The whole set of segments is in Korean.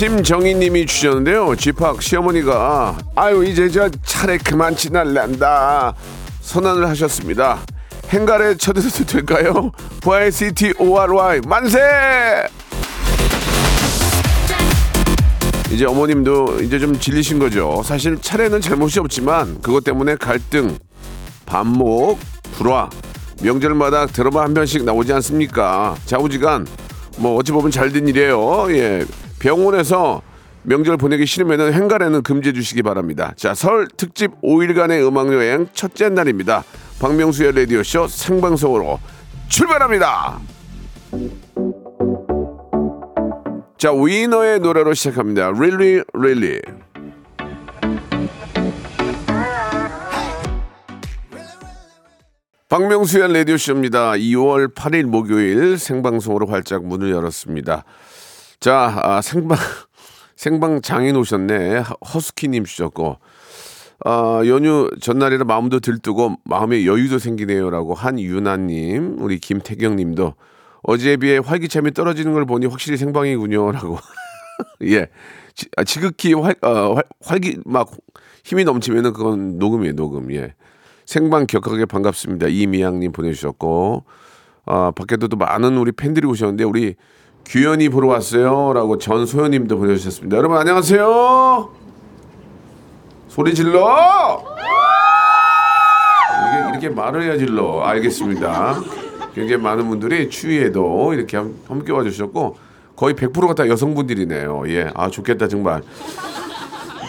심정희님이 주셨는데요. 집합 시어머니가 아유 이제 저 차례 그만 지날란다 선언을 하셨습니다. 행가래 쳐드려도 될까요? VICT ORY 만세! 이제 어머님도 이제 좀 질리신 거죠. 사실 차례는 잘못이 없지만 그것 때문에 갈등, 반목, 불화, 명절마다 드라마 한 편씩 나오지 않습니까? 좌우지간 뭐 어찌 보면 잘 된 일이에요. 예. 병원에서 명절 보내기 싫으면 행가래는 금지해 주시기 바랍니다. 자, 설 특집 5일간의 음악 여행 첫째 날입니다. 박명수의 라디오쇼 생방송으로 출발합니다. 자, 위너의 노래로 시작합니다. Really, really. 박명수의 라디오쇼입니다. 2월 8일 목요일 생방송으로 활짝 문을 열었습니다. 자, 아, 생방, 생방 장인 오셨네. 허스키님 주셨고, 아, 연휴 전날이라 마음도 들뜨고 마음에 여유도 생기네요라고 한유나님, 우리 김태경님도 어제에 비해 활기참이 떨어지는 걸 보니 확실히 생방이군요라고. 예, 지, 아, 지극히 활, 어, 활, 활기 막 힘이 넘치면은 그건 녹음이에요, 녹음. 예, 생방 격하게 반갑습니다. 이미양님 보내주셨고, 아, 밖에도 또 많은 우리 팬들이 오셨는데 우리 규현이 보러 왔어요라고 전소연님도 보내주셨습니다. 여러분 안녕하세요. 소리 질러. 이게 이렇게 말을 해야 질러. 알겠습니다. 굉장히 많은 분들이 추위에도 이렇게 함- 함께 와주셨고 거의 100%가 다 여성분들이네요. 예, 아 좋겠다 정말.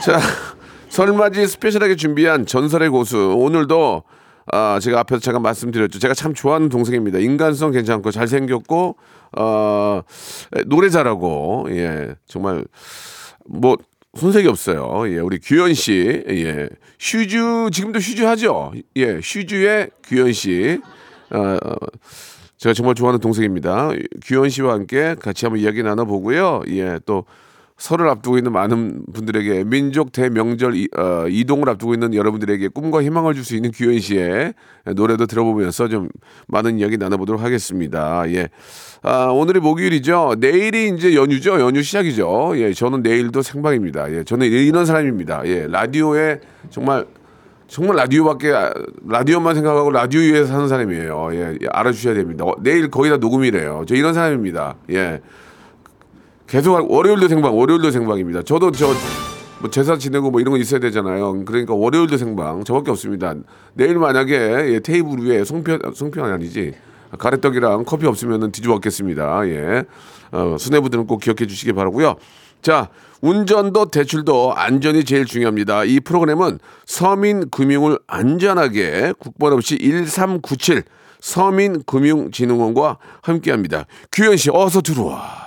자, 설맞이 스페셜하게 준비한 전설의 고수 오늘도 아, 제가 앞에서 잠깐 말씀드렸죠. 제가 참 좋아하는 동생입니다. 인간성 괜찮고 잘생겼고 어, 노래 잘하고 예, 정말 뭐 손색이 없어요. 예, 우리 규현 씨, 예, 슈주 지금도 슈주 하죠. 예, 슈주의 규현 씨, 어, 어, 제가 정말 좋아하는 동생입니다. 규현 씨와 함께 같이 한번 이야기 나눠보고요. 예, 또 설을 앞두고 있는 많은 분들에게 민족 대명절 이, 어, 이동을 앞두고 있는 여러분들에게 꿈과 희망을 줄 수 있는 규현 씨의 노래도 들어보면서 좀 많은 이야기 나눠보도록 하겠습니다. 예. 아, 오늘이 목요일이죠. 내일이 이제 연휴죠. 연휴 시작이죠. 예, 저는 내일도 생방입니다. 예, 저는 이런 사람입니다. 예, 라디오에 정말 정말 라디오밖에 라디오만 생각하고 라디오 위에서 사는 사람이에요. 예, 예, 알아주셔야 됩니다. 어, 내일 거의 다 녹음이래요. 저 이런 사람입니다. 예. 계속 할- 월요일도 생방, 월요일도 생방입니다. 저도 저 뭐 제사 지내고 뭐 이런 거 있어야 되잖아요. 그러니까 월요일도 생방 저밖에 없습니다. 내일 만약에 예, 테이블 위에 송편 송편 아니지 가래떡이랑 커피 없으면은 뒤집어먹겠습니다. 예, 어, 수뇌부들은 꼭 기억해 주시기 바라고요. 자, 운전도 대출도 안전이 제일 중요합니다. 이 프로그램은 서민금융을 안전하게 국번 없이 1397 서민금융진흥원과 함께합니다. 규현 씨 어서 들어와.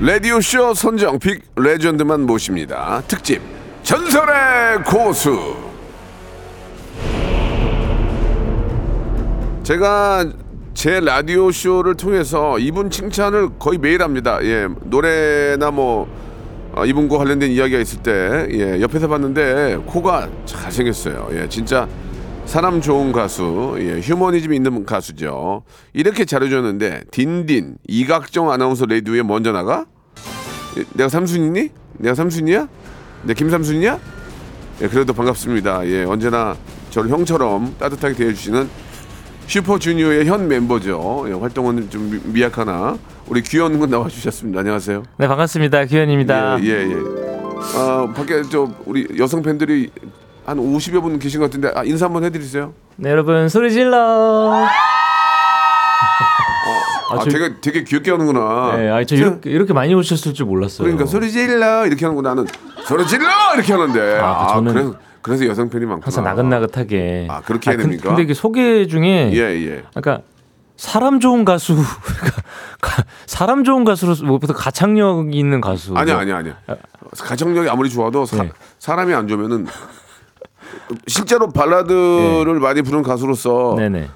라디오쇼 선정 빅 레전드만 모십니다. 특집 전설의 고수. 제가 제 라디오 쇼를 통해서 이분 칭찬을 거의 매일 합니다. 예, 노래나 뭐 어, 이분과 관련된 이야기가 있을 때 예, 옆에서 봤는데 코가 잘 생겼어요. 예, 진짜 사람 좋은 가수, 예, 휴머니즘 있는 가수죠. 이렇게 잘해줬는데 딘딘 이각정 아나운서 레디오에 먼저 나가? 예, 내가 삼순이니? 내가 삼순이야? 내 김삼순이야? 예, 그래도 반갑습니다. 예, 언제나 저를 형처럼 따뜻하게 대해주시는 슈퍼주니어의 현 멤버죠. 예, 활동은 좀 미- 미약하나 우리 귀여운 분 나와주셨습니다. 안녕하세요. 네 반갑습니다 규현입니다. 예, 예, 예. 아, 밖에 저 우리 여성 팬들이 한 50여 분 계신 것 같은데 아, 인사 한번 해드리세요. 네 여러분 소리 질러. 아, 저- 되게 되게 귀엽게 하는구나. 네, 아니 저 저- 이렇게 이렇게 많이 오셨을 줄 몰랐어요. 그러니까 소리 질러 이렇게 하는구나. 나는 소리 질러 이렇게 하는데. 아, 그 저는 그래서 그래서 여성 팬이 많구나. 항상 나긋나긋하게. 아, 그렇게 해야 근- 됩니까? 근데 이게 소개 중에 예, 예. 그러니까 사람 좋은 가수, 가- 사람 좋은 가수로 무엇보다 가창력 있는 가수. 아니야, 아니야, 아니야. 가정력이 아무리 좋아도 사, 네. 사람이 안 좋으면은 실제로 발라드를 많이 부르는 가수로서 네네.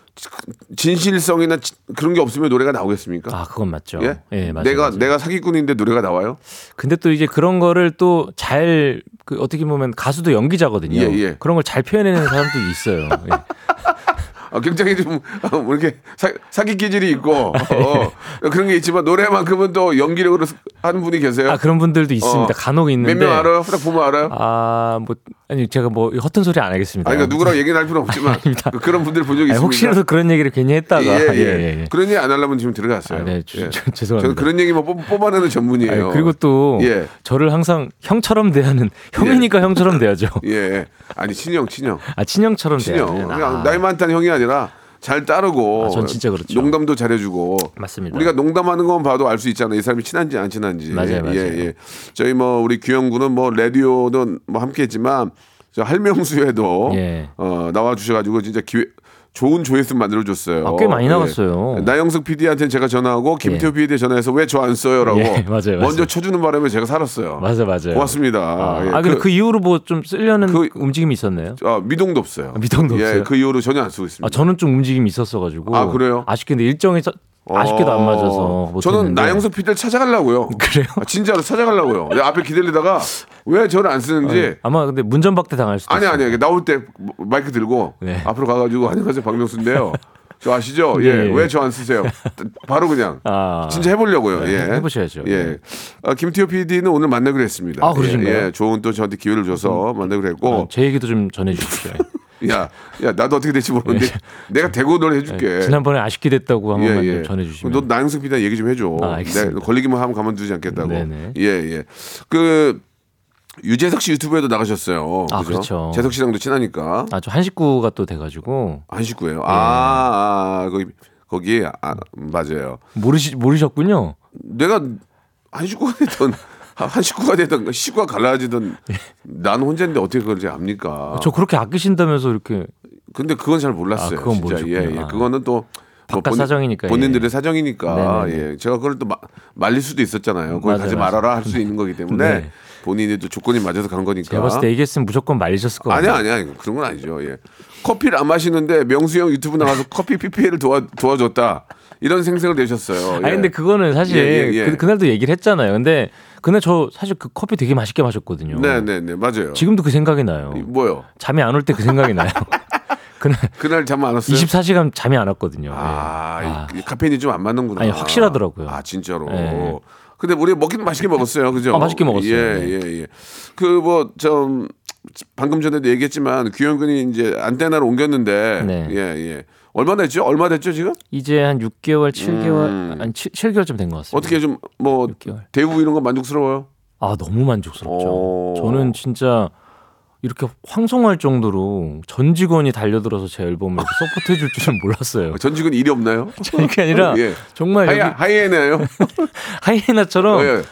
진실성이나 지- 그런 게 없으면 노래가 나오겠습니까? 아 그건 맞죠. 예? 예, 맞아요. 내가 맞아요. 내가 사기꾼인데 노래가 나와요? 근데 또 이제 그런 거를 또 잘 그 어떻게 보면 가수도 연기자거든요. 예, 예. 그런 걸 잘 표현해내는 사람도 있어요. 예. 아, 굉장히 좀 아, 뭐 이렇게 사, 사기 기질이 있고 예. 어, 그런 게 있지만 노래만큼은 또 연기력으로 하는 분이 계세요. 아 그런 분들도 있습니다. 어. 간혹 있는데. 몇 명 알아요? 딱 보면 알아요? 아, 뭐 아니 제가 뭐 허튼 소리 안 하겠습니다. 아니, 그러니까 누구랑 얘기는 할 필요 없지만 아닙니다. 그- 그런 분들 본 적이 아니, 있습니까? 혹시라도 그런 얘기를 괜히 했다가 예, 예. 예, 예, 예. 그런 얘기 안 하려면 지금 들어갔어요. 아, 네, 주- 예. 주- 죄송합니다. 저는 그런 얘기만 뽑, 뽑아내는 전문이에요. 아니, 그리고 또 예. 저를 항상 형처럼 대하는 형이니까 형처럼 대하죠. 예. 아니 친형, 친형, 아 친형처럼 친형. 대하는. 그냥 아, 나이 많다는 형이 아니 라 잘 따르고. 아, 전 진짜 그렇죠. 농담도 잘해주고. 맞습니다. 우리가 농담하는 것만 봐도 알 수 있잖아요. 이 사람이 친한지 안 친한지. 맞아요, 맞아요. 예, 예. 저희 뭐 우리 규영군은 뭐 라디오도 뭐 함께했지만 저 할명수에도 예. 어, 나와 주셔가지고 진짜 기회. 좋은 조회수 만들어줬어요. 아, 꽤 많이 나갔어요. 예. 나영석 PD한테는 제가 전화하고 김태호 예. PD에 전화해서 왜 저 안 써요라고 예, 맞아요, 맞아요. 먼저 쳐주는 바람에 제가 살았어요. 맞아 맞아요. 고맙습니다. 아, 예. 아, 근데 그, 이후로 뭐 좀 쓰려는 그- 움직임이 있었나요? 아, 미동도 없어요. 아, 미동도 예, 없어요? 그 이후로 전혀 안 쓰고 있습니다. 아 저는 좀 움직임이 있었어가지고. 아, 그래요? 아쉽게 근데 일정이 서- 아쉽게도 안 맞아서. 어, 저는. 나영석 PD를 찾아가려고요. 그래요? 아, 진짜로 찾아가려고요. 앞에 기다리다가 왜 저를 안 쓰는지. 아 마 근데 문전박대 당할 수도 아니 있어요. 아니 나올 때 마이크 들고 네. 앞으로 가가지고 안녕하세요 박명수인데요. 저 아시죠? 네, 예. 네. 왜저 안 쓰세요? 바로 그냥 아. 진짜 해보려고요. 네, 예. 해보셔야죠. 예. 아, 김태호 PD는 오늘 만나기로 했습니다. 아, 그러신가요? 예, 예. 좋은 또 저한테 기회를 줘서 만나기로 했고. 아, 제 얘기도 좀 전해주십시오. 야, 야, 나도 어떻게 될지 모르는데 내가 대고 널 해줄게. 네, 지난번에 아쉽게 됐다고 한 번만 좀 전해주시면. 너 나영석 PD 얘기 좀 해줘. 아, 알겠습니다. 내 걸리기만 하면 가만두지 않겠다고. 네네. 예, 예. 그 유재석 씨 유튜브에도 나가셨어요. 아, 그죠? 그렇죠. 재석 씨랑도 친하니까 아주 한 식구가 또 돼가지고 한 식구예요. 네. 아, 아, 거기 거기 아, 맞아요. 모르시 모르셨군요. 내가 한 식구가 됐던 한 식구가 됐던 식구가 갈라지던 나는 혼자인데 어떻게 그걸 압니까? 저 그렇게 아끼신다면서 이렇게 근데 그건 잘 몰랐어요. 아, 그건 진짜 예. 예. 그거는 또 바깥 사정이니까, 본인들의 예. 사정이니까 네네네. 예. 제가 그걸 또 마- 말릴 수도 있었잖아요. 거기 맞아요, 가지 맞아요. 말아라 할 수 있는 거기 때문에 네. 본인이 또 조건이 맞아서 간 거니까. 제가 봤을 때 얘기했으면 무조건 말리셨을 것 아니야. 아니야 그런 건 아니죠. 예. 커피를 안 마시는데 명수 형 유튜브 나가서 커피 PPL을 도와 도와줬다 이런 생색을 내셨어요. 예. 아니 근데 그거는 사실 예, 예, 예. 그, 그날도 얘기를 했잖아요. 근데 그날 저 사실 그 커피 되게 맛있게 마셨거든요. 네네네 맞아요. 지금도 그 생각이 나요. 이- 뭐요? 잠이 안 올 때 그 생각이 나요. 그날 그날 잠 안 왔어요? 24시간 잠이 안 왔거든요. 아, 예. 아. 카페인이 좀 안 맞는구나. 아니, 확실하더라고요. 아 진짜로. 예. 근데 우리 먹긴 맛있게 먹었어요, 그죠? 아, 맛있게 먹었어요. 예, 네. 예, 예. 그 뭐 좀 방금 전에도 얘기했지만 규현군이 이제 안테나를 옮겼는데, 네. 예, 예. 얼마나 됐죠? 얼마 됐죠 지금? 이제 한 6개월, 7개월, 음. 한 7, 개월쯤 된 것 같습니다. 어떻게 좀뭐 6개월. 대우 이런 거 만족스러워요? 아 너무 만족스럽죠. 오. 저는 진짜 이렇게 황송할 정도로 전 직원이 달려들어서 제 앨범을 이렇게 서포트해 줄 줄은 몰랐어요. 전 직원 일이 없나요? 그게 아니라 예. 정말 하이, 여기 하이에나요? 하이에나처럼 예.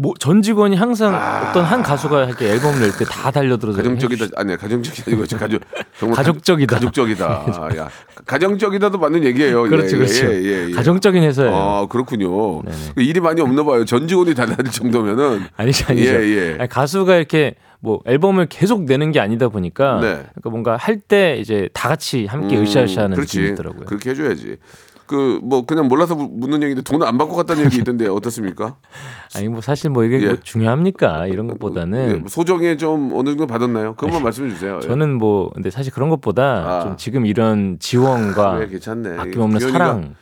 뭐 전 직원이 항상 어떤 한 가수가 이렇게 앨범을 낼때 다 달려들어서 가정적이다 아니 가정적이 아니고 가족 정말 가족적이다. 가족적이다. 야, 가정적이다도 맞는 얘기예요. 그렇죠, 예, 그렇죠. 예, 예, 예. 가정적인 회사예요. 아 그렇군요. 네네. 그 일이 많이 없나 봐요. 전 직원이 달라질 정도면은 아니죠, 아니죠. 예, 예. 아니, 가수가 이렇게 뭐 앨범을 계속 내는 게 아니다 보니까 네. 그러니까 뭔가 할 때 이제 다 같이 함께 으쌰으쌰하는 그렇지. 느낌이 있더라고요. 그렇게 해줘야지. 그 뭐 그냥 몰라서 묻- 묻는 얘기인데 돈을 안 받고 갔다는 얘기 있던데 어떻습니까? 아니 뭐 사실 뭐 이게 예. 뭐 중요합니까 이런 예, 것보다는 소정에 좀 어느 정도 받았나요? 그것만 말씀해 주세요. 예. 저는 뭐 근데 사실 그런 것보다 아. 좀 지금 이런 지원과 그래, 괜찮네. 아낌없는 규현이가- 사랑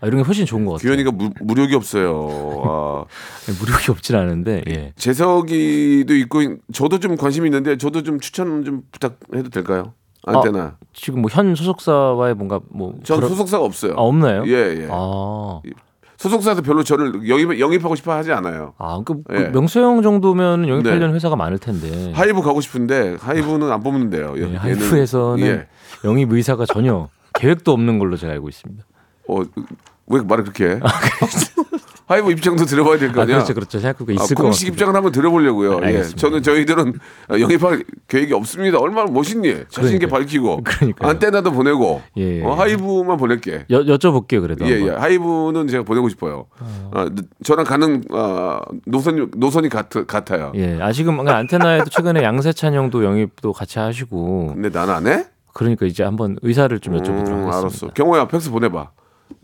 아, 이런 게 훨씬 좋은 것 같아요. 규현이가 무, 무력이 없어요. 아. 무력이 없진 않은데 예. 재석이도 있고 저도 좀 관심 이 있는데 저도 좀 추천 좀 부탁해도 될까요? 안테나. 지금 뭐 현 소속사와의 뭔가 뭐전 그런- 소속사가 없어요. 아, 없나요? 예, 예. 아, 소속사에서 별로 저를 영입, 영입하고 싶어 하지 않아요. 아, 그, 그 예. 명수 형 정도면 영입하려는 네. 회사가 많을 텐데. 하이브 가고 싶은데 하이브는 안 뽑는대요. 네, 얘는- 하이브에서는 예. 영입 의사가 전혀 계획도 없는 걸로 제가 알고 있습니다. 어, 왜 말을 그렇게 해? 하이브 입장도 들어봐야 될 거 아, 아니야. 그렇죠, 그렇죠. 생각보다 아, 있을 것 공식. 입장을 한번 들어보려고요. 예. 알겠습니다. 저는 저희들은 영입할 계획이 없습니다. 얼마나 멋있니? 자신 있게. 밝히고 그러니까요. 안테나도 보내고 예, 예. 어, 하이브만 보낼게. 여, 여쭤볼게요, 그래도. 예, 예. 하이브는 제가 보내고 싶어요. 아, 저랑 같은 아, 노선 노선이 같, 같아요. 예, 아 지금 안테나에도 최근에 양세찬 형도 영입도 같이 하시고 근데 난 안 해? 그러니까 이제 한번 의사를 좀 여쭤보도록 음, 하겠습니다. 알았어. 경호야 팩스 보내봐.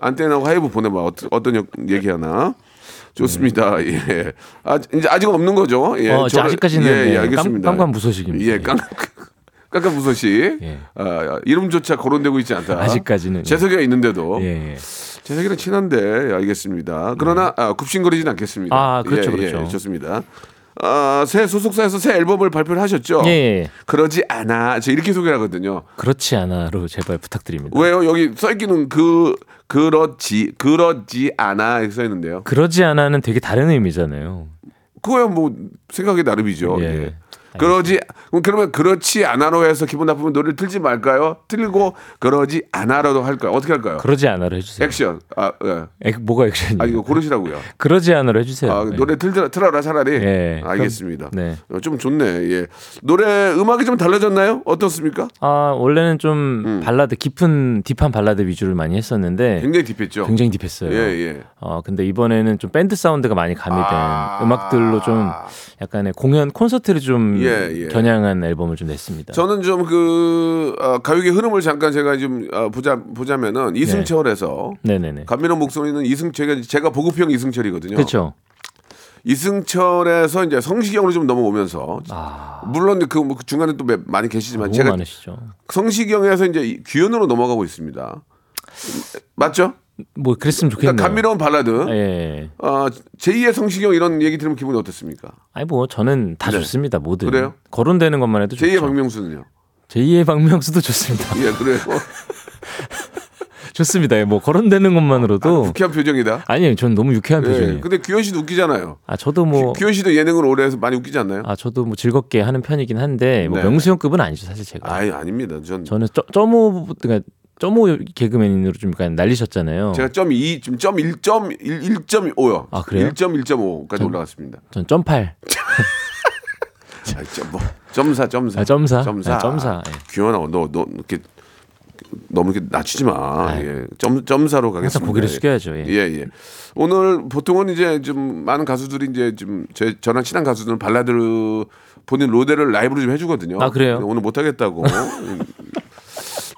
안테나하고 하이브 보내봐. 어떤 어떤 역- 얘기하나? 좋습니다. 예. 아 이제 아직은 없는 거죠. 예. 어, 저를- 아직까지는 예, 예, 예, 알겠습니다. 깜, 깜깜 무소식입니다. 예, 깜 깜깜 무소식. 예. 아, 이름조차 거론되고 있지 않다. 아직까지는. 재석이가 있는데도 예, 예. 재석이랑 친한데 예, 알겠습니다. 그러나 아, 굽신거리진 않겠습니다. 아, 그렇죠, 예, 그렇죠. 예, 좋습니다. 아, 새 소속사에서 새 앨범을 발표를 하셨죠? 예, 예. 그러지 않아. 저 이렇게 소개를 하거든요. 그렇지 않아로 제발 부탁드립니다. 왜요? 여기 써 있기는 그 그렇지 그렇지 않아 써 있는데요. 그러지 않아는 되게 다른 의미잖아요. 그거야 뭐 생각이 나름이죠. 예. 예. 그러지 그럼 그러면 그렇지 않아로 해서 기분 나쁘면 노래를 틀지 말까요? 틀고 그러지 않아라도 할까요? 어떻게 할까요? 그러지 않아로 해주세요. 액션. 아, 예. 액, 뭐가 액션이에요? 아 이거 고르시라고요. 그러지 않아로 해주세요. 아, 예. 노래 틀 틀어라 차라리. 예. 알겠습니다. 네. 어, 좀 좋네. 예. 노래 음악이 좀 달라졌나요? 어떻습니까? 아 원래는 좀 음. 발라드 깊은 deep한 발라드 위주를 많이 했었는데 굉장히 deep했죠. 굉장히 deep했어요. 예, 예. 어 근데 이번에는 좀 밴드 사운드가 많이 가미된 아. 음악들로 좀 약간의 공연 콘서트를 좀 예, 예. 겨냥한 앨범을 좀 냈습니다. 저는 좀그 가요계 흐름을 잠깐 제가 좀 어, 보자 보자면은 이승철에서 네 네네. 감미로운 목소리는 이승철 제가 보급형 이승철이거든요. 그렇죠. 이승철에서 이제 성시경으로 좀 넘어오면서 아 물론 그뭐 중간에 또 몇- 많이 계시지만 제가 많으시죠. 성시경에서 이제 이 규현으로 넘어가고 있습니다. 맞죠? 뭐 그랬으면 좋겠네요. 그러니까 감미로운 발라드. 예. 어, 제2의 성시경 이런 얘기 들으면 기분이 어떻습니까? 아니 뭐 저는 다 네. 좋습니다. 뭐든. 그래요? 거론되는 것만 해도 좋죠. 제2의 박명수는요? 제2의 박명수도 좋습니다. 예, 그래요. 좋습니다. 예, 뭐 거론되는 것만으로도 유쾌한 표정이다. 아니에요. 전 너무 유쾌한 예, 표정이에요. 근데 규현 씨도 웃기잖아요. 아 저도 뭐 규 현 씨도 예능을 오래 해서 많이 웃기지 않나요? 아 저도 뭐 즐겁게 하는 편이긴 한데 뭐 네. 명수형급은 아니죠 사실 제가. 아이 아닙니다. 전 저는 점- 점오 그러니까 점오 개그맨으로 좀 약간 날리셨잖아요. 제가 점 2, 지금 점 1, 점 1, 1.5요. 아, 그래요? 1점 1.5까지 올라갔습니다. 전 점팔. 아, 점 뭐. 점사, 점사. 아, 점사. 점사. 아, 점사. 예. 규현아, 너, 너 이렇게 너무 이렇게 낮추지 마. 아유. 예. 점, 점사로 가겠습니다. 항상 고개를 숙여야죠. 예. 예, 예. 오늘 보통은 이제 좀 많은 가수들이 이제 좀 제, 저랑 친한 가수들은 발라드를 본인 로데를 라이브로 좀 해주거든요. 아, 그래요? 오늘 못하겠다고.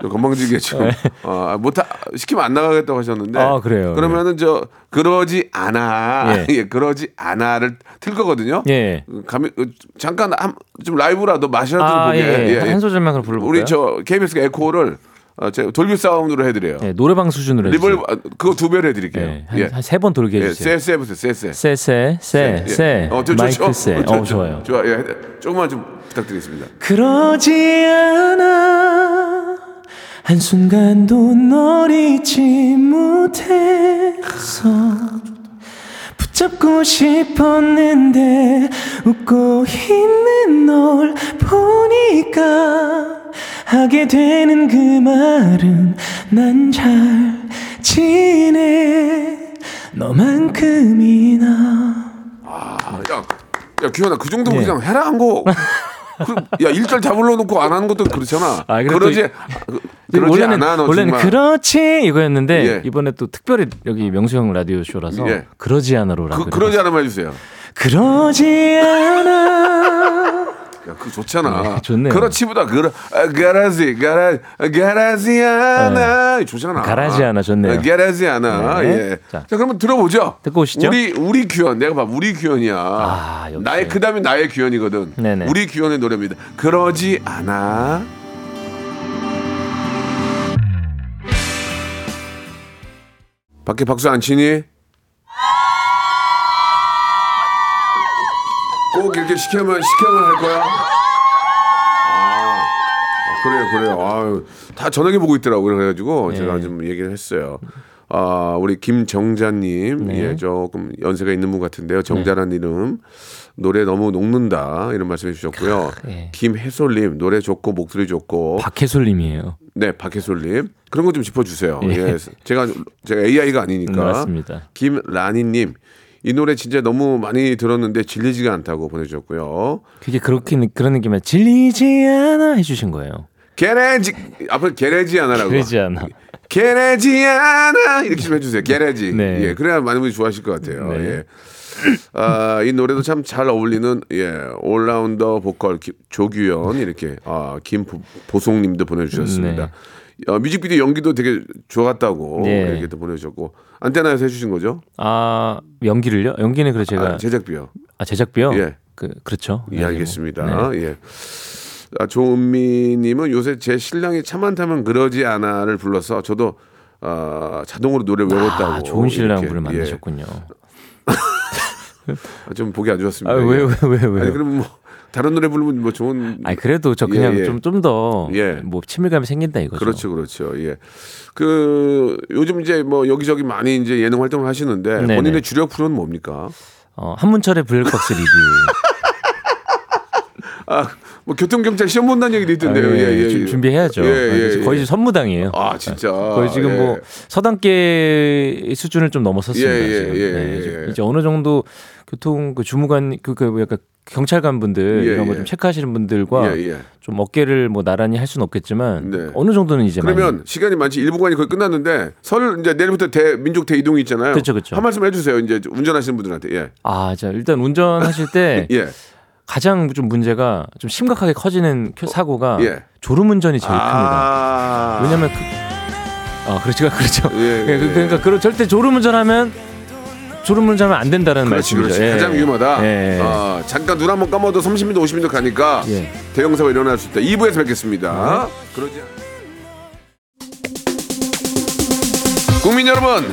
좀 건방지게 좀 어, 못하 시키면 안 나가겠다고 하셨는데. 네. 아, 그래요? 그러면은 저 그러지 않아. 예. 예, 그러지 않아를 틀 거거든요. 예. 감히 어, 잠깐 한, 좀 라이브라도 마셔도 아, 보게. 예, 예. 한 소절만 그럼 불러볼까요? 우리 저 KBS 에코를 어, 제 돌비 사운드로 해드려요. 예, 노래방 수준으로. 리벌 아, 그거 두 배로 해드릴게요. 예, 예. 한세 번 돌게 예, 해주세요. 세, 세 보세요, 세, 세. 세 세 세 예. 세 어, 저, 저, 마이크 저, 세. 저, 어 저, 좋아요. 좋아, 예, 조금만 좀 부탁드리겠습니다. 그러지 않아 한순간도 널 잊지 못해서 붙잡고 싶었는데 웃고 있는 널 보니까 하게 되는 그 말은 난 잘 지내 너만큼이나 아, 야, 야, 규현아, 그 정도 예. 그냥 해라 한 거. 그, 야, 일절 다 불러놓고 안 하는 것도 그렇잖아. 아, 그러지, 그, 그러지 원래는 않아, 너 원래는. 그렇지 이거였는데 예. 이번에 또 특별히 여기 명수 형 라디오 쇼라서 예. 그러지 않아로라고 그, 그러지 않으면 해주세요. 그러지 않아 야, 그거 좋잖아. 네, 좋네요. 그렇지보다 아, 가라지 가라 아, 가라지 않아 좋잖아. 가라지 않아 좋네요. 아, 가라지 않아. 네. 예. 자, 자. 그러면 들어보죠. 듣고 오시죠. 우리 우리 규현 내가 봐 우리 규현이야. 아, 역시. 나의 그다음에 나의 규현이거든. 네네. 우리 규현의 노래입니다. 그러지 않아. 밖에 박수 안 치니? 꼭 이렇게 시켜면 시켜면 할 거야. 아, 그래요, 그래요. 아유, 다 저녁에 보고 있더라고요. 그래가지고 예. 제가 좀 얘기를 했어요. 아, 우리 김정자님, 네. 예, 조금 연세가 있는 분 같은데요. 정자라는 이름. 노래 너무 녹는다. 이런 말씀해 주셨고요. 예. 김혜솔님, 노래 좋고, 목소리 좋고. 박해솔님이에요. 네, 박혜솔님. 그런 거 좀 짚어주세요. 예. 예. 제가, 제가 AI가 아니니까. 맞습니다. 김라니님, 이 노래 진짜 너무 많이 들었는데 질리지가 않다고 보내주셨고요. 그게 그렇게 느- 그런 느낌이야. 질리지 않아 해주신 거예요. 게레지, 앞으로 게레지 하나라고. 질리지 않아. 게레지 않아 이렇게 좀 해주세요. 게레지. 네. 예, 그래야 많은 분이 좋아하실 것 같아요. 네. 예. 아, 이 노래도 참 잘 어울리는 예 올라운더 보컬 김- 조규현 이렇게 아 김보송님도 보내주셨습니다. 어, 뮤직비디오 연기도 되게 좋았다고 네. 또 보내주셨고 안테나에서 해주신 거죠? 아 연기를요? 연기는 그래 제가 아, 제작비요. 아 제작비요? 예. 그 그렇죠. 예, 네, 알겠습니다. 뭐, 네. 예. 아, 조은미님은 요새 제 신랑이 차만 타면 그러지 않아를 불러서 저도 아, 자동으로 노래 외웠다고. 아, 좋은 신랑분을 이렇게. 예. 만나셨군요. 아, 좀 보기 안 좋았습니다. 아, 예. 왜, 왜, 왜, 왜? 아니 그러면 뭐 다른 노래 부르면 뭐 좋은. 아니 그래도 저 그냥 예, 예. 좀좀 더뭐 예. 친밀감이 생긴다 이거죠. 그렇죠, 그렇죠. 예. 그 요즘 이제 뭐 여기저기 많이 이제 예능 활동을 하시는데 네네. 본인의 주력 프로는 뭡니까? 어, 한문철의 블랙박스 리뷰. 아, 뭐 교통경찰 시험 본다는 얘기도 있던데요. 아, 예, 예, 좀 예. 준비해야죠. 예, 예, 예. 거의 선무당이에요. 아, 진짜. 거의 지금 예. 뭐 서당계 수준을 좀 넘어섰습니다. 예, 예, 지금. 예, 네, 예. 이제- 어느 정도 교통 그 주무관 그, 그 약간 경찰관 분들 예, 이런 거 예. 좀 체크하시는 분들과 예, 예. 좀 어깨를 뭐 나란히 할 수는 없겠지만 네. 어느 정도는 이제 그러면 많이 시간이 많지 일부간이 거의 끝났는데 설 이제 내일부터 대 민족 대이동이 있잖아요. 그쵸, 그쵸. 한 말씀 해주세요. 이제 운전하시는 분들한테 예. 아, 자 일단 운전하실 때 예. 가장 좀 문제가 좀 심각하게 커지는 켜- 사고가 예. 졸음 운전이 제일 큽니다. 아. 왜냐면 그, 아 그렇죠, 그렇죠. 예, 예. 그, 그러니까 그런 절대 졸음 운전하면 졸음 운전하면 안 된다는 그렇지, 말씀이죠. 그렇지. 예. 가장 위험하다. 예. 아, 잠깐 눈 한번 감아도 30m, 50m 가니까 예. 대형 사고 일어날 수 있다. 2부에서 뵙겠습니다. 그러지. 않- 국민 여러분,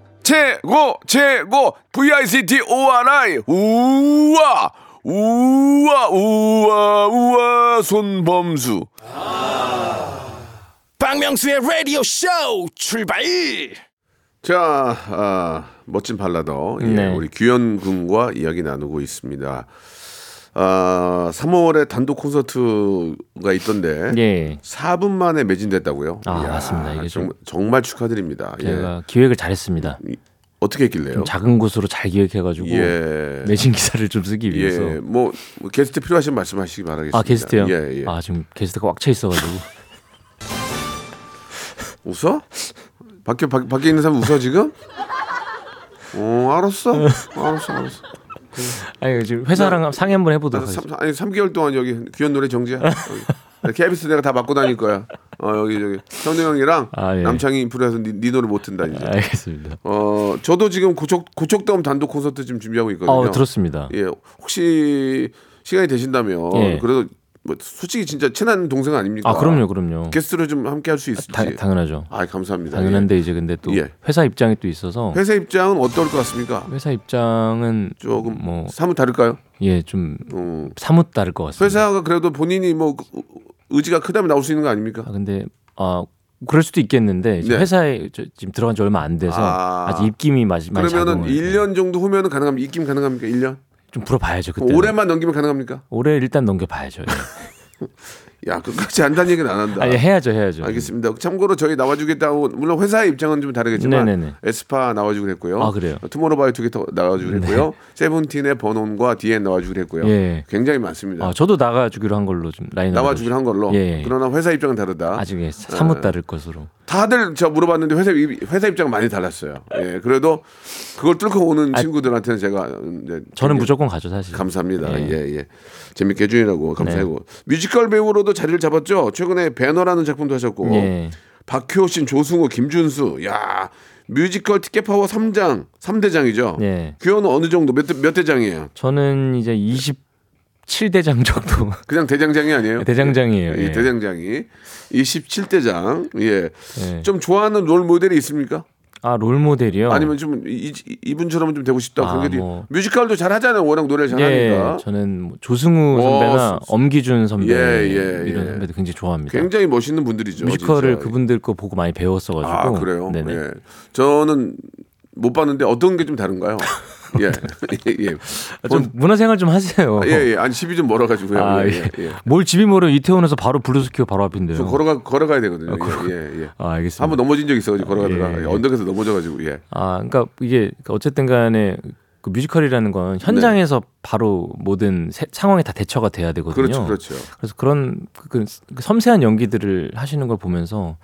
최고 최고. VICT ORI 우와 우와 우와 우와. 손범수. 박명수의 라디오 쇼 출발! 자 아, 멋진 발라더. 예, 네. 우리 규현 군과 이야기 나누고 있습니다. 아 3월에 단독 콘서트가 있던데 예. 4분 만에 매진됐다고요? 아, 이야, 맞습니다. 이게 좀- 정말, 정말 축하드립니다. 예. 제가 기획을 잘했습니다. 어떻게 했길래요? 좀 작은 곳으로 잘 기획해가지고 예. 매진 기사를 좀 쓰기 위해서. 예. 뭐, 뭐 게스트 필요하신 말씀하시기 바라겠습니다. 아 게스트요? 예, 예. 아 지금 게스트가 꽉 차 있어가지고. 웃어? 밖에 밖, 밖에 있는 사람 웃어 지금? 어, 알았어. 알았어, 알았어. 아니 지금 회사랑 상의 한번 해보도록 나도 하겠습니다. 삼, 아니 3개월 동안 여기 귀한 노래 정지야. 여기. KBS 내가 다 맡고 다닐 거야. 어, 여기 저기 현우 형이랑 아, 예. 남창희 프로에서 니, 니 노래 못 튼다 이제. 알겠습니다. 어, 저도 지금 고척 고척돔 단독 콘서트 지금 준비하고 있거든요. 어 들었습니다. 예, 혹시 시간이 되신다면 예. 그래도 뭐 솔직히 진짜 친한 동생 아닙니까? 아 그럼요, 그럼요. 게스트로 좀 함께 할 수 있을지. 다, 당연하죠. 아, 감사합니다. 당연한데 이제 근데 또 예. 회사 입장이 또 있어서 예. 회사 입장은 어떨 것 같습니까? 회사 입장은 조금 뭐 사뭇 다를까요? 예 좀 음. 사뭇 다를 것 같습니다. 회사가 그래도 본인이 뭐 의지가 크다면 나올 수 있는 거 아닙니까? 아, 근데 아 그럴 수도 있겠는데 네. 회사에 저, 지금 들어간 지 얼마 안 돼서 아. 아. 직 입김이 많이 그러면은 작용을 1년 정도 후면은 가능합니까? 입김 가능합니까? 1년? 좀 불어봐야죠 그때. 올해만 넘기면 가능합니까? 올해 일단 넘겨봐야죠. 예. 야, 끝까지 한다는 얘기는 안 한다. 아, 예, 해야죠, 해야죠. 알겠습니다. 참고로 저희 나와주겠다고 물론 회사의 입장은 좀 다르겠지만 네네네. 에스파 나와주기로 했고요. 아, 그래요? 투모로우바이투게더 나와주기로 했고요. 세븐틴의 버논과 디엔 나와주기로 했고요. 예. 굉장히 많습니다. 아, 저도 나가주기로 한 걸로 좀 라인 나와주기로 한 걸로. 예, 예. 그러나 회사 입장은 다르다. 아직 예, 사뭇 다를 것으로. 다들 제가 물어봤는데 회사 입- 회사 입장 많이 달랐어요. 예, 그래도 그걸 뚫고 오는 친구들한테는 제가 이제 아, 저는 무조건 가죠 사실. 감사합니다. 예. 네. 예, 예. 재밌게 해주느라고 감사하고 뮤지컬 배우로도 자리를 잡았죠. 최근에 벤허라는 작품도 하셨고 예. 박효신, 조승우, 김준수, 야 뮤지컬 티켓 파워 3장, 3대장이죠. 네. 규현은 어느 정도 몇, 대- 몇 대장이에요? 저는 이제 27대장 정도 그냥 대장장이 아니에요? 대장장이에요. 예, 예. 대장장이 27대장. 예. 예. 좀 좋아하는 롤 모델이 있습니까? 아, 롤 모델이요? 아니면 좀 이, 분처럼 좀 되고 싶다. 아, 그런 게 뭐. 뮤지컬도 잘 하잖아요. 워낙 노래를 예, 잘하니까. 저는 뭐 조승우 선배나 수- 엄기준 선배 예, 예, 이런 예. 선배들 굉장히 좋아합니다. 굉장히 멋있는 분들이죠. 뮤지컬을 진짜. 그분들 거 보고 많이 배웠어 가지고. 아 그래요? 네네. 예. 저는 못 봤는데 어떤 게 좀 다른가요? 예, 예, 예. 아, 좀 문화생활 좀 하세요. 예, 예. 아니 집이 좀 멀어가지고요. 아, 예, 예. 예, 예. 뭘 집이 멀어 이태원에서 바로 블루스퀘어 바로 앞인데요. 저 걸어가 걸어가야 되거든요. 아, 예, 예, 예. 아, 알겠습니다. 한번 넘어진 적 있어가지고 걸어가다가 예, 예. 언덕에서 넘어져가지고 예. 아, 그러니까 이게 어쨌든 간에 그 뮤지컬이라는 건 현장에서 바로 모든 세- 상황에 다 대처가 돼야 되거든요. 네. 그렇죠, 그렇죠. 래서 그런 그, 그 섬세한 연기들을 하시는 걸 보면서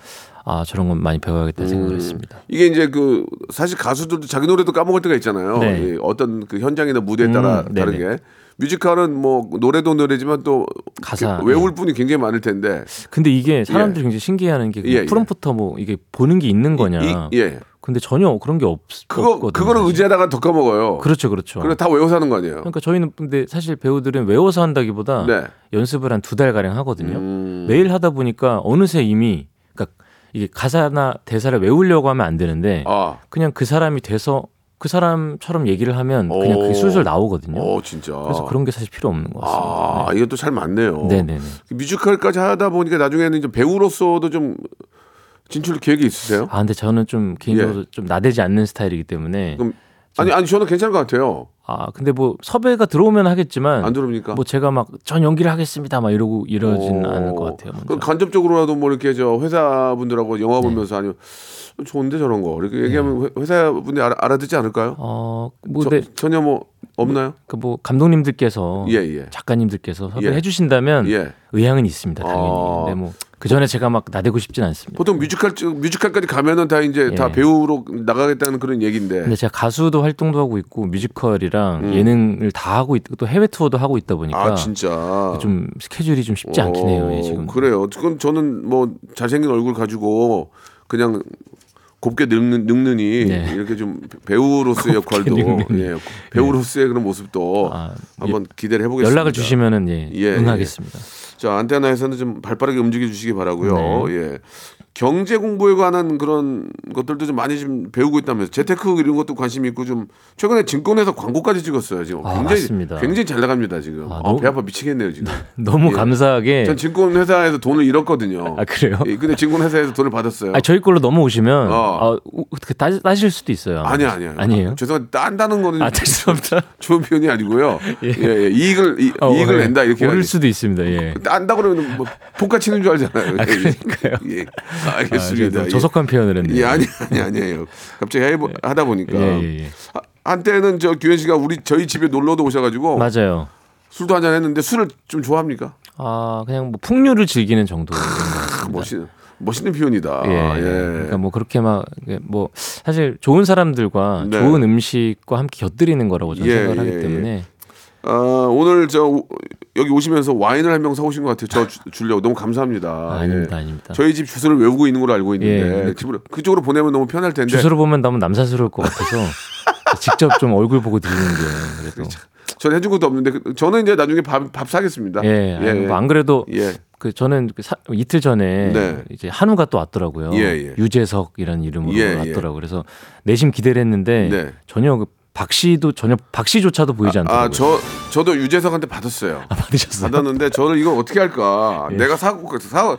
아 저런 건 많이 배워야겠다 음. 생각을 했습니다. 이게 이제 그 사실 가수들도 자기 노래도 까먹을 때가 있잖아요. 네. 예, 어떤 그 현장이나 무대에 따라 음, 다르게. 뮤지컬은 뭐 노래도 노래지만 또 가사, 그 외울 분이 굉장히 많을 텐데. 근데 이게 사람들이 굉장히 신기해하는 게 예, 예. 프롬프터 뭐 이게 보는 게 있는 거냐. 이- 예. 근데 전혀 그런 게 없. 그거 없거든요, 그거를 사실. 의지하다가 더 까먹어요. 그렇죠, 그렇죠. 그래 다 외워서 하는 거 아니에요. 그러니까 저희는 근데 사실 배우들은 외워서 한다기보다 네. 연습을 한 두 달 가량 하거든요. 음. 매일 하다 보니까 어느새 이미 그러니까 이게 가사나 대사를 외우려고 하면 안 되는데 아. 그냥 그 사람이 돼서 그 사람처럼 얘기를 하면 그냥 오. 그게 술술 나오거든요. 어, 진짜. 그래서 그런 게 사실 필요 없는 것 같습니다. 아, 이것도 잘 맞네요. 네, 네, 네. 뮤지컬까지 하다 보니까 나중에는 좀 배우로서도 좀 진출 계획이 있으세요? 아 근데 저는 좀 개인적으로 좀 나대지 않는 스타일이기 때문에 예. 그럼 아니 아니 저는 괜찮을 것 같아요. 아 근데 뭐 섭외가 들어오면 하겠지만 안 들어옵니까? 뭐 제가 막 전 연기를 하겠습니다 막 이러고 이러진 어. 않을 것 같아요. 먼저. 그럼 간접적으로라도 뭐 이렇게 저 회사 분들하고 영화 보면서 아니면 좋은데 저런 거 이렇게 얘기하면 회- 회사 분들이 알아, 알아 듣지 않을까요? 어, 뭐, 저- 네, 전혀 뭐 없나요? 그뭐 감독님들께서 예, 예. 작가님들께서 섭외해 예. 주신다면 예. 의향은 있습니다 당연히. 아. 근데 뭐 그 전에 제가 막 나대고 싶진 않습니다. 보통 뮤지컬 쪽- 뮤지컬까지 가면은 다 이제 다 예. 배우로 나가겠다는 그런 얘기인데. 근데 제가 가수도 활동도 하고 있고 뮤지컬이랑 음. 예능을 다 하고 있고 또 해외 투어도 하고 있다 보니까 아 진짜. 좀 스케줄이 좀 쉽지 않긴 해요. 예, 어, 지금. 그래요. 그건 저는 뭐 잘생긴 얼굴 가지고 그냥 곱게 늙는, 늙느니 네. 이렇게 좀 배우로서의 역할도. 예, 배우로서의 그런 모습도 아, 한번 기대를 해보겠습니다. 연락을 주시면은 예, 예, 응하겠습니다. 자 안테나에서는 좀 발빠르게 움직여 주시기 바라고요. 네. 예. 경제 공부에 관한 그런 것들도 좀 많이 좀 배우고 있다면서 재테크 이런 것도 관심 있고 좀 최근에 증권회사 광고까지 찍었어요 지금 아, 굉장히 맞습니다. 굉장히 잘 나갑니다 지금 아, 아, 너무- 배 아파 미치겠네요 지금 너무 예. 감사하게 전 증권 회사에서 돈을 잃었거든요 아 그래요? 예, 근데 증권 회사에서 돈을 받았어요 아 저희 걸로 넘어오시면 어. 아, 우- 어떻게 따, 따실 수도 있어요. 아마. 아니야 아니야 아니에요? 죄송한데 딴다는 거는 아 죄송합니다. 좋은 표현이 아니고요 예. 예, 이익을 이, 어, 이익을 예. 낸다 이렇게 오를 해야지. 수도 있습니다. 예. 딴다 그러면 뭐 포카 치는 줄 알잖아요 아, 그러니까요. 예. 아, 알겠습니다 제가 예. 조속한 표현을 했네요. 예, 아니 아니 아니에요. 갑자기 해 하다 보니까 예, 예, 예. 하- 한때는 저 규현 씨가 우리 저희 집에 놀러도 오셔가지고 맞아요. 술도 한잔 했는데 술을 좀 좋아합니까? 아 그냥 뭐 풍류를 즐기는 정도. 아, 멋있는 멋있는 표현이다. 예. 예. 그러니까 뭐 그렇게 막 뭐 사실 좋은 사람들과 네. 좋은 음식과 함께 곁들이는 거라고 저는 예, 생각을 하기 예, 때문에 아, 오늘 저 오- 여기 오시면서 와인을 한 병 사오신 것 같아요. 저 주- 주려고 너무 감사합니다. 아, 아닙니다, 예. 아닙니다. 저희 집 주소를 외우고 있는 걸로 알고 있는데 예. 집으로 그쪽으로 보내면 너무 편할 텐데. 주소를 보면 너무 남사스러울 것 같아서 직접 좀 얼굴 보고 드리는 게 그래도 저는 해준 것도 없는데 그- 저는 이제 나중에 밥, 밥 사겠습니다. 예, 아니, 뭐안 그래도 예. 그 저는 그 사- 이틀 전에 네. 이제 한우가 또 왔더라고요. 예, 예. 유재석이라는 이름으로 예, 예. 왔더라고요. 그래서 내심 기대를 했는데 네. 전혀 그 박 씨도 전혀 박 씨조차도 보이지 않더라고요. 아, 저 저도 유재석한테 받았어요. 아, 받으셨어요? 받았는데 저는 이걸 어떻게 할까? 예. 내가 사고 사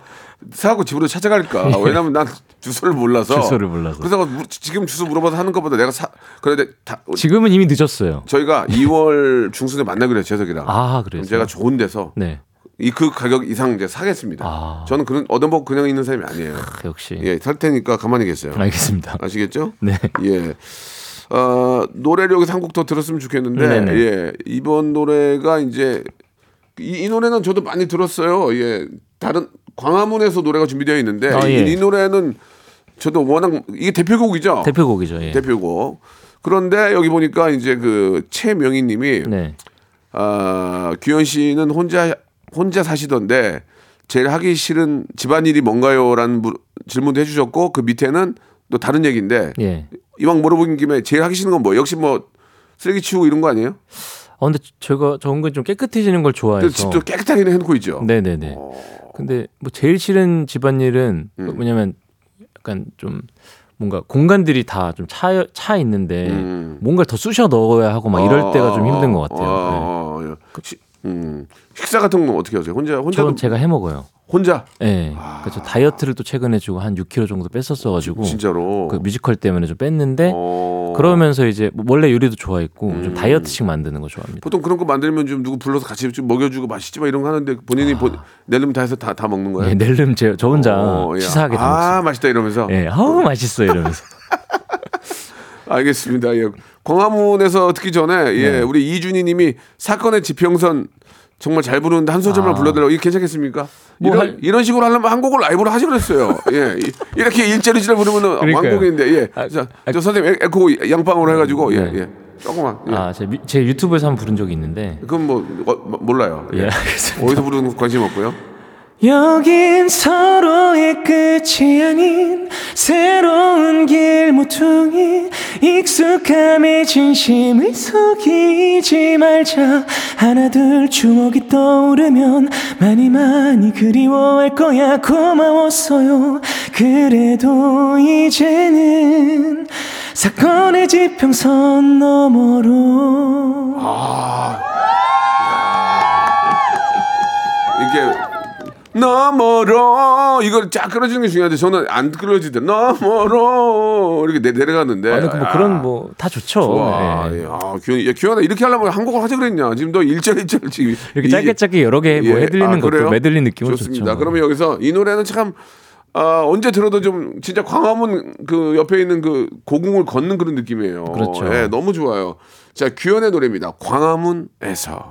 사고 집으로 찾아갈까? 왜냐면 난 주소를 몰라서. 주소를 몰라서. 그래서 무- 지금 주소 물어봐서 하는 것보다 내가 사 그런데 다 지금은 이미 늦었어요. 저희가 2월 중순에 만나기로 해요 재석이랑. 아, 그래서 제가 좋은 데서 네. 이그 가격 이상 이제 사겠습니다. 아. 저는 그런 얻어먹고 그냥 있는 사람이 아니에요. 역시 예, 살 테니까 가만히 계세요. 알겠습니다. 아시겠죠? 네. 예. 어, 노래를 여기서 한 곡 더 들었으면 좋겠는데, 네네. 예. 이번 노래가 이제, 이, 이 노래는 저도 많이 들었어요. 예. 다른, 광화문에서 노래가 준비되어 있는데, 아, 이, 예. 이 노래는 저도 워낙, 이게 대표곡이죠? 대표곡이죠. 예. 대표곡. 그런데 여기 보니까 이제 그 최명희 님이, 네. 아, 규현 씨는 혼자, 혼자 사시던데, 제일 하기 싫은 집안일이 뭔가요? 라는 물- 질문도 해주셨고, 그 밑에는 또 다른 얘기인데 예. 이왕 물어본 김에 제일 하기 싫은 건 뭐? 역시 뭐 쓰레기 치우고 이런 거 아니에요? 아 근데 제가 저 은근 좀 깨끗해지는 걸 좋아해서. 집도 깨끗하게 해놓고 있죠. 네네네. 어. 근데 뭐 제일 싫은 집안일은 음. 뭐냐면 약간 좀 뭔가 공간들이 다 좀 차 차 있는데 음. 뭔가를 더 쑤셔 넣어야 하고 막 이럴 때가 좀 힘든 것 같아요. 네. 어, 어, 어. 시- 음, 식사 같은 건 어떻게 하세요? 혼자 혼자 저는 제가 해 먹어요. 혼자 예. 그러니까 저 다이어트를 또 최근에 주고 한 6kg 정도 뺐었어가지고 진짜로. 그 뮤지컬 때문에 좀 뺐는데 어. 그러면서 이제 뭐 원래 요리도 좋아했고 음. 좀 다이어트식 만드는 거 좋아합니다. 보통 그런 거 만들면 좀 누구 불러서 같이 좀 먹여주고 맛있지 막 이런 거 하는데 본인이 본, 내름 다 해서 다, 다 먹는 거예요? 예, 낼름 제, 저 혼자 어, 예. 치사하게 다 아, 먹습니다. 맛있다 이러면서. 예, 아우 맛있어 이러면서. 알겠습니다. 예. 광화문에서 듣기 전에 예, 네. 우리 이준희 님이 사건의 지평선 정말 잘 부르는데 한 소절만 아. 불러달라고 이게 괜찮겠습니까? 뭐 이런, 할- 이런 식으로 하려면 한 곡을 라이브로 하지 그랬어요. 예. 이- 이렇게 일자리지를 부르면은 그러니까요. 왕곡인데 예. 아, 자, 저 선생님 에- 에코 양방으로 해 가지고 예, 네. 예. 조금만. 예. 아, 제, 미- 제 유튜브에서 한번 부른 적이 있는데. 그건 뭐 어, 뭐, 몰라요. 예, 알겠습니다. 어디서 부르는 거 관심 없고요. 여긴 서로의 끝이 아닌 새로운 길 모퉁이 익숙함에 진심을 속이지 말자. 하나 둘 추억이 떠오르면 많이 많이 그리워할 거야. 고마웠어요. 그래도 이제는 사건의 지평선 너머로. 이 너머로. 이걸 쫙 끌어주는 게 중요한데 저는 안 끌어지대 너머로. 이렇게 내, 내려갔는데. 그뭐 아, 그런 뭐 다 좋죠. 좋아. 예. 예. 아, 야, 규현아 이렇게 하려면 한국어 하자 그랬냐? 지금 너 일절 일절 지금 이렇게 이- 짧게 짧게 여러 개뭐 예. 해드리는 아? 것도 메들리 느낌은 좋습니다. 좋죠. 그러면 여기서 이 노래는 참 아, 언제 들어도 좀 진짜 광화문 그 옆에 있는 그 고궁을 걷는 그런 느낌이에요. 그렇죠. 예, 너무 좋아요. 자 규현의 노래입니다. 광화문에서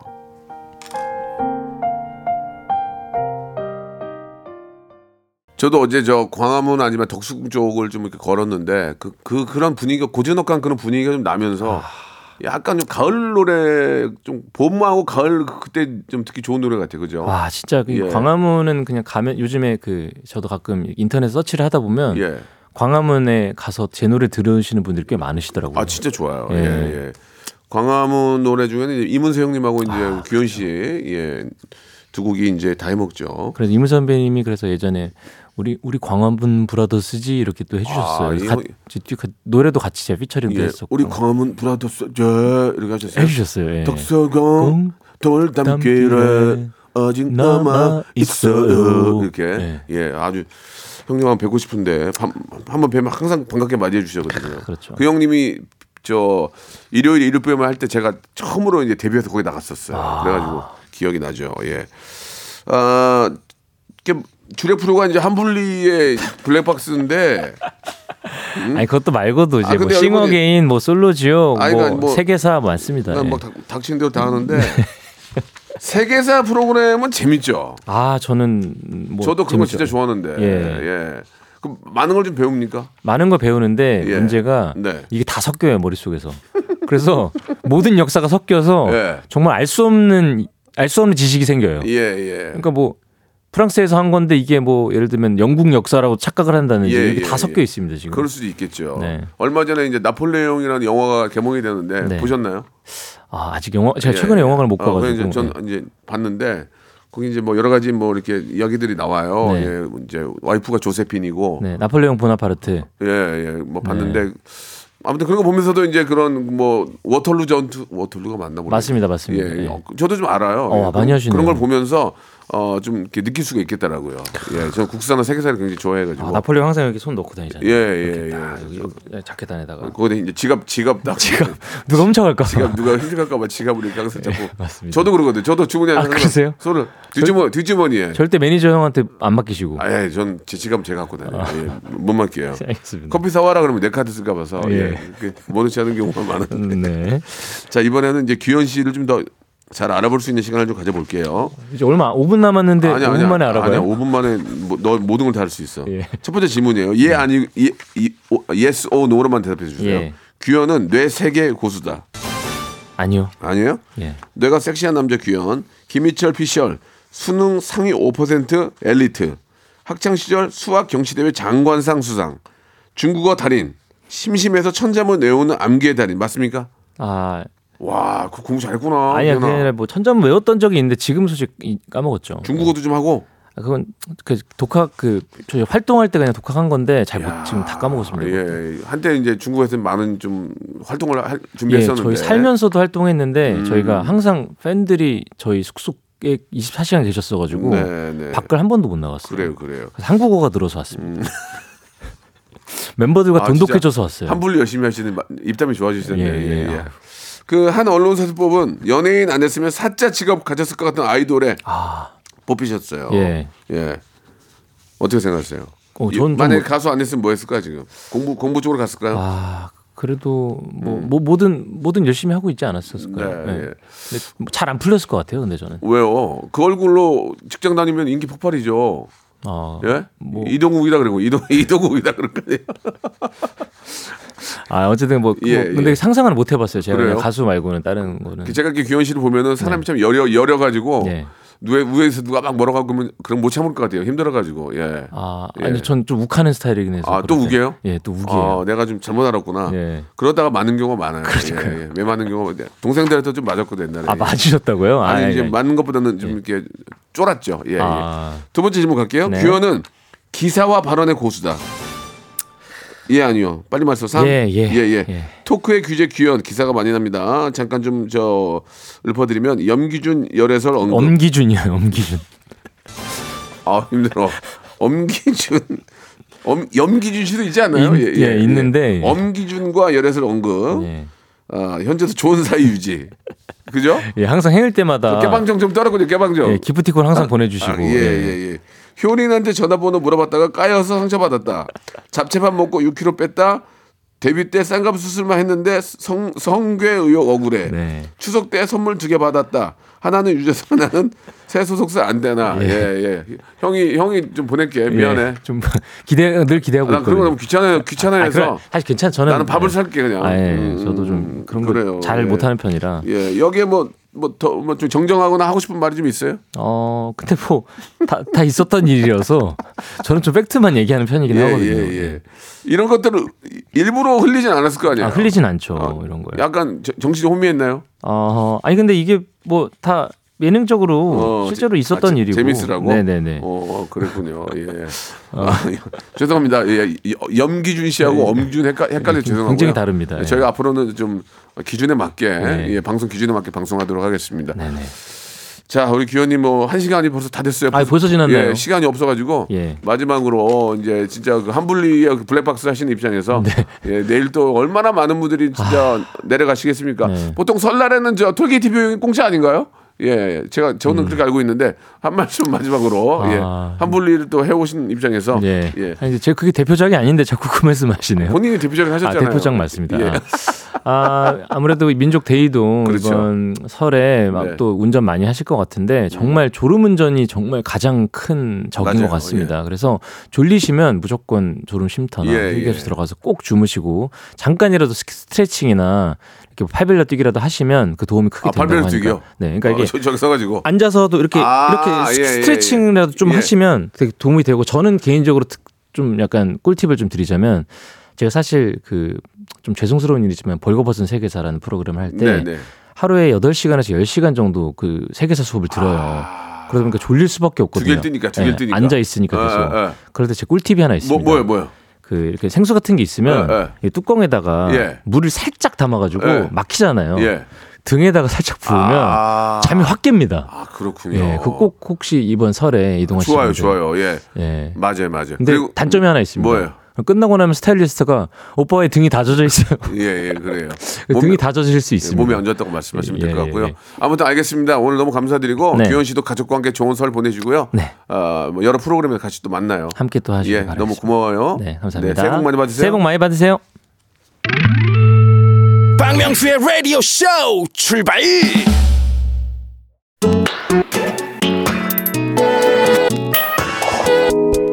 저도 어제 저 광화문 아니면 덕수 쪽을 좀 이렇게 걸었는데 그, 그 그런 분위기가 고즈넉한 그런 분위기가 좀 나면서 약간 좀 가을 노래 좀 봄하고 가을 그때 좀 듣기 좋은 노래 같아요. 그죠? 와 진짜 그 예. 광화문은 그냥 가면 요즘에 그 저도 가끔 인터넷 서치를 하다 보면 예. 광화문에 가서 제 노래 들으시는 분들이 꽤 많으시더라고요. 아 진짜 좋아요. 예. 예. 예. 광화문 노래 중에는 이문세 형님하고 이제 아. 규현 씨, 예. 두 곡이 이제 다 해먹죠. 그래서 이문 선배님이 그래서 예전에 우리 우리 광화문 브라더스지 이렇게 또 해주셨어요. 아, 이 가- 그 노래도 같이 제가 피처링도 예. 했었고 우리 광화문 브라더스, 저 이렇게 하셨어요. 해주셨어요. 예. 덕서공 돌담길에 담길에 아직 남아 있어요. 이렇게 네. 예 아주 형님하고 뵙고 싶은데 한번 뵈면 항상 반갑게 맞이해 주셔거든요. 그렇죠. 그 형님이 저 일요일 일요일만 할때 제가 처음으로 이제 데뷔해서 거기 나갔었어요. 아. 그래가지고 기억이 나죠. 예. 아 주력 프로가 이제 한문철의 블랙박스인데 아니 그것도 말고도 이제 아, 뭐 싱어게인, 뭐 솔로지옥, 아니, 뭐, 그러니까 뭐- 세계사 많습니다. 난 예. 막 닥- 닥치는 대로 다 하는데 세계사 프로그램은 재밌죠. 아 저는 뭐 저도 그런 거 재밌죠. 진짜 좋아하는데. 예. 예. 그 많은 걸 좀 배웁니까? 많은 걸 배우는데 예. 문제가 네. 이게 다 섞여요 머릿속에서. 그래서 모든 역사가 섞여서 예. 정말 알 수 없는 알 수 없는 지식이 생겨요. 예, 예. 그러니까 뭐 프랑스에서 한 건데 이게 뭐 예를 들면 영국 역사라고 착각을 한다는지 예, 이게 예, 다 예. 섞여 있습니다 지금. 그럴 수도 있겠죠. 네. 얼마 전에 이제 나폴레옹이라는 영화가 개봉이 되는데 네. 보셨나요? 아 아직 영화 제가 예, 최근에 예. 영화관을 못 어, 가가지고. 전 예. 이제 봤는데 거기 이제 뭐 여러 가지 뭐 이렇게 이야기들이 나와요. 네. 예, 이제 와이프가 조세핀이고 네 나폴레옹 보나파르트. 예, 예, 뭐 봤는데 네. 아무튼 그런 거 보면서도 이제 그런 뭐 워털루 전투 워털루가 맞나 모르겠어요. 맞습니다, 맞습니다. 예, 예. 어, 저도 좀 알아요. 어, 예, 많이 하시네요. 그런 걸 보면서 어, 좀 이렇게 느낄 수가 있겠더라고요. 예, 저는 국사나 세계사를 굉장히 좋아해가지고. 아, 나폴레옹 항상 여기 손 넣고 다니잖아요. 예, 예, 예. 딱 여기, 여기 자켓 안에다가. 거기다 이제 지갑, 지갑 딱. 지갑. 누가 훔쳐갈까? 봐. 지갑 누가 훔쳐갈까봐 지갑을 이렇게 항상 잡고. 예, 맞습니다. 저도 그러거든요. 저도 주머니에 아, 항상 그러세요? 손을 뒷주머, 뒷주머니에. 절대 매니저 형한테 안 맡기시고. 아, 예, 전 제 지갑 제가 갖고 다녀요. 예, 못 맡겨요. 알겠습니다. 커피 사와라 그러면 내 카드 쓸까 봐서 예. 예. 예. 모르지 않은 경우가 많은데. 음, 네. 자 이번에는 이제 규현 씨를 좀 더 잘 알아볼 수 있는 시간을 좀 가져볼게요. 이제 얼마 5분 남았는데 5분 만에 알아봐요. 아니야, 5분 만에 뭐, 너 모든 걸 다 할 수 있어. 예. 첫 번째 질문이에요. 예 아니 예, 오, yes or no로만 대답해 주세요. 예. 규현은 뇌 세계 고수다. 아니요. 아니에요? 예. 뇌가 섹시한 남자 규현. 김희철 피셜 수능 상위 5% 엘리트. 학창 시절 수학 경시대회 장관상 수상. 중국어 달인, 심심해서 천자문 외우는 암기의 달인 맞습니까? 아 와, 그 공부 잘했구나. 아니야. 그냥 뭐 천점 외웠던 적이 있는데 지금 소식 이- 까먹었죠. 중국어도 좀 하고. 아, 그건 그 독학 그 저희 활동할 때 그냥 독학한 건데 잘못 지금 다 까먹었습니다. 이거. 예, 한때 이제 중국에서 많은 좀 활동을 할, 예, 준비했었는데. 저희 살면서도 활동했는데 음. 저희가 항상 팬들이 저희 숙소에 24시간 계셨어가지고 네, 네. 밖을 한 번도 못 나갔어요. 그래요, 그래요. 한국어가 늘어서 왔습니다. 멤버들과 아, 돈독해져서 왔어요. 한불 열심히 하시는 마- 입담이 좋아지시던데. 예, 예. 예, 예. 그 한 언론사에서 뽑은 연예인 안 했으면 사자 직업 가졌을 것 같은 아이돌에 아, 뽑히셨어요. 예. 예. 어떻게 생각하세요? 어, 만약에 뭐- 가수 안 했으면 뭐 했을까 지금? 공부 공부 쪽으로 갔을까요? 아 그래도 뭐, 뭐 뭐든 뭐든 열심히 하고 있지 않았었을까요? 음. 네, 예. 잘안 풀렸을 것 같아요. 근데 저는 왜요? 그 얼굴로 직장 다니면 인기 폭발이죠. 어, 예? 뭐- 이동욱이다 그러고 이동 이동욱이다 그럴 거 아 어쨌든 뭐, 예, 뭐 근데 예. 상상은 못 해봤어요. 제가? 그냥 가수 말고는 다른 거는 제가 이렇게 규현 씨를 보면은 사람이 참 여려 여려 가지고 네. 누에 위에서 누가 막 뭐라고 하면 그럼 못 참을 것 같아요. 힘들어 가지고. 예. 아 예. 아니 전좀 욱하는 스타일이긴 해서 아, 또 그럴 때. 우게요? 예, 또 우게요. 아, 내가 좀 잘못 알았구나. 예. 그러다가 맞는 경우가 많아요. 예, 예. 왜 맞는 경우가. 동생들한테 좀 맞았거든 옛날에. 아 맞으셨다고요? 아니 아, 이제 예. 맞는 것보다는 좀 이렇게 쫄았죠. 예, 예. 아. 두 번째 질문 갈게요. 네. 규현은 기사와 발언의 고수다. 예 아니요. 빨리 말씀. 3. 예, 예, 예, 예. 토크의 규제 규현 기사가 많이 납니다. 잠깐 좀 저 읊어드리면 염기준 열애설 언급. 엄기준이요, 엄기준. 아 힘들어. 엄기준. 엄, 염기준 씨도 있지 않나요? 있- 예, 있는데. 엄기준과 열애설 언급. 예. 아, 현재도 좋은 사이 유지. 그죠? 예, 항상 행일 때마다 깨방정 좀 떨어거든요. 깨방정. 예, 기프티콘 항상 보내주시고. 아, 예, 예, 예. 효린한테 전화번호 물어봤다가 까여서 상처받았다. 잡채밥 먹고 6kg 뺐다. 데뷔 때 쌍꺼풀 수술만 했는데 성, 성괴 의혹 억울해. 네. 추석 때 선물 두 개 받았다. 하나는 유재석 하나는 새 소속사 안 되나. 예, 예. 형이 형이 좀 보낼게. 미안해. 예, 좀 기대 늘 기대하고 난 그런 거. 너무 귀찮아요. 귀찮아해서. 아, 그래, 사실 괜찮아. 저는 나는 밥을 예. 살게 그냥. 아, 예. 음, 저도 좀 그런 그래요. 거잘 예. 못하는 편이라. 예, 여기에 뭐 뭐더뭐 좀 정정하거나 하고 싶은 말이 좀 있어요? 어, 근데 뭐다다 있었던 일이어서 저는 좀 팩트만 얘기하는 편이긴 예, 하거든요. 예, 예. 이런 것들을 일부러 흘리진 않았을 거 아니에요. 아, 흘리진 않죠. 어, 이런 거요. 약간 저- 정신이 혼미했나요? 어, 아니 근데 이게 뭐 다 예능적으로 어, 실제로 재- 있었던 아, 재- 일이고. 재밌으라고. 네네네. 어, 그랬군요. 예. 아, 죄송합니다. 예, 이- 염기준 씨하고 엄준 헷갈, 헷갈려. 네. 굉장히 다릅니다. 예, 예. 저희가 앞으로는 좀 기준에 맞게 네. 예, 방송 기준에 맞게 방송하도록 하겠습니다. 네네. 자, 우리 기현님 뭐 한 시간이 벌써 다 됐어요. 아, 벌써 지났나요? 예, 시간이 없어가지고 예. 마지막으로 이제 진짜 그 한블리의 그 블랙박스 하시는 입장에서 네. 예, 내일 또 얼마나 많은 분들이 진짜 내려가시겠습니까? 아. 네. 보통 설날에는 저 톨게이트 비용이 공짜 아닌가요? 예, 제가 저는 그렇게 알고 있는데 한 말씀 마지막으로 음. 아. 예, 한블리를 또 해오신 입장에서 예. 예. 아니, 제가 그게 대표작이 아닌데 자꾸 그 말씀하시네요. 본인이 대표작을 아, 하셨잖아요. 대표작 맞습니다. 예. 아, 아무래도 민족 대이동 그렇죠. 이번 설에 막 네. 음. 또 운전 많이 하실 것 같은데 정말 졸음 운전이 정말 가장 큰 적인 맞아요. 것 같습니다. 그래서 졸리시면 무조건 졸음 쉼터나 예, 휴게소 예. 들어가서 꼭 주무시고 잠깐이라도 스- 스트레칭이나 이렇게 팔벌려 뛰기라도 하시면 그 도움이 크게 아, 된다고 팔벌려. 뛰기요? 네, 그러니까 이게 어, 저, 저기 써가지고 앉아서도 이렇게 아, 이렇게 예, 예, 스트레칭이라도 좀 예. 하시면 되게 도움이 되고 저는 개인적으로 특- 좀 약간 꿀팁을 좀 드리자면 제가 사실 그 좀 죄송스러운 일이지만 벌거벗은 세계사라는 프로그램을 할때 네, 네. 하루에 8시간에서 10시간 정도 그 세계사 수업을 들어요. 그러다 보니까 졸릴 수밖에 없거든요. 두 개를 뜨니까, 두개를 예, 뜨니까. 앉아 있으니까 계속. 예, 예. 그럴 때제 꿀팁이 하나 뭐 있습니다. 뭐요, 뭐요? 그 이렇게 생수 같은 게 있으면 예, 예. 이 뚜껑에다가 예. 물을 살짝 담아가지고 예. 막히잖아요. 예. 등에다가 살짝 부으면 아. 잠이 확 깹니다. 아 그렇군요. 예, 그꼭 혹시 이번 설에 이동하시는 좋아요, 분들. 좋아요. 예, 예. 맞아요, 맞아요. 근데 단점이 하나 있습니다. 뭐예요? 끝나고 나면 스타일리스트가 오빠의 등이 다 젖어 있어요. 예, 예, 그래요. 등이 다 젖으실 수 있습니다. 몸이 안 좋았다고 말씀하시면 될것 예, 예, 같고요. 예. 아무튼 알겠습니다. 오늘 너무 감사드리고 네. 규현 씨도 가족과 함께 좋은 설 보내시고요. 네. 어, 뭐 여러 프로그램에 같이 또 만나요. 함께 또 하시길 예, 바라겠습니다. 너무 고마워요. 네, 감사합니다. 네, 새해 복 많이 받으세요. 새해 복 많이 받으세요. 박명수의 라디오 쇼 출발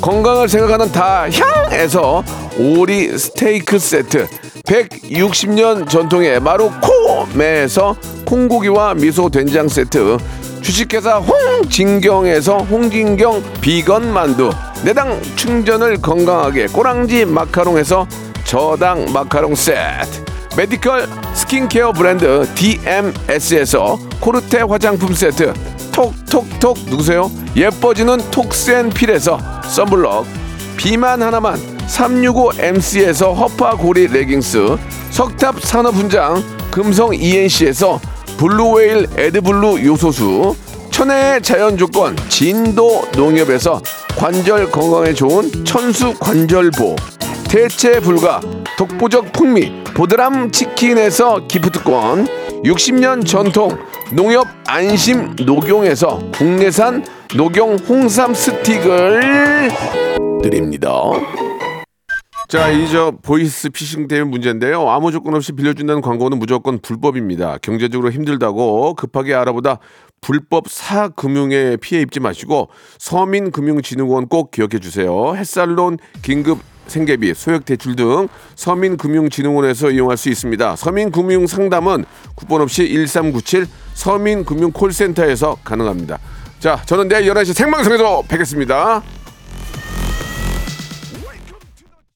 건강을 생각하는 다향에서 오리 스테이크 세트. 160년 전통의 마루코메에서 콩고기와 미소 된장 세트. 주식회사 홍진경에서 홍진경 비건 만두. 내당 충전을 건강하게 꼬랑지 마카롱에서 저당 마카롱 세트 메디컬 스킨케어 브랜드 DMS에서 코르테 화장품 세트. 톡톡톡. 누구세요? 예뻐지는 톡센필에서 썬블럭. 비만 하나만 365MC에서 허파고리 레깅스. 석탑 산업훈장 금성 ENC에서 블루웨일 에드블루 요소수. 천혜의 자연조건 진도 농협에서 관절 건강에 좋은 천수 관절보 대체 불가 독보적 풍미 보드람 치킨에서 기프트권 60년 전통 농협 안심 녹용에서 국내산 녹용 홍삼 스틱을 드립니다. 자, 이 저 보이스 피싱 때문에 문제인데요. 아무 조건 없이 빌려준다는 광고는 무조건 불법입니다. 경제적으로 힘들다고 급하게 알아보다 불법 사금융에 피해 입지 마시고 서민금융진흥원 꼭 기억해 주세요. 햇살론 긴급 생계비, 소액 대출 등 서민금융진흥원에서 이용할 수 있습니다. 서민금융 상담은 쿠폰 없이 1397 서민금융 콜센터에서 가능합니다. 자, 저는 내일 11시 생방송에서 뵙겠습니다.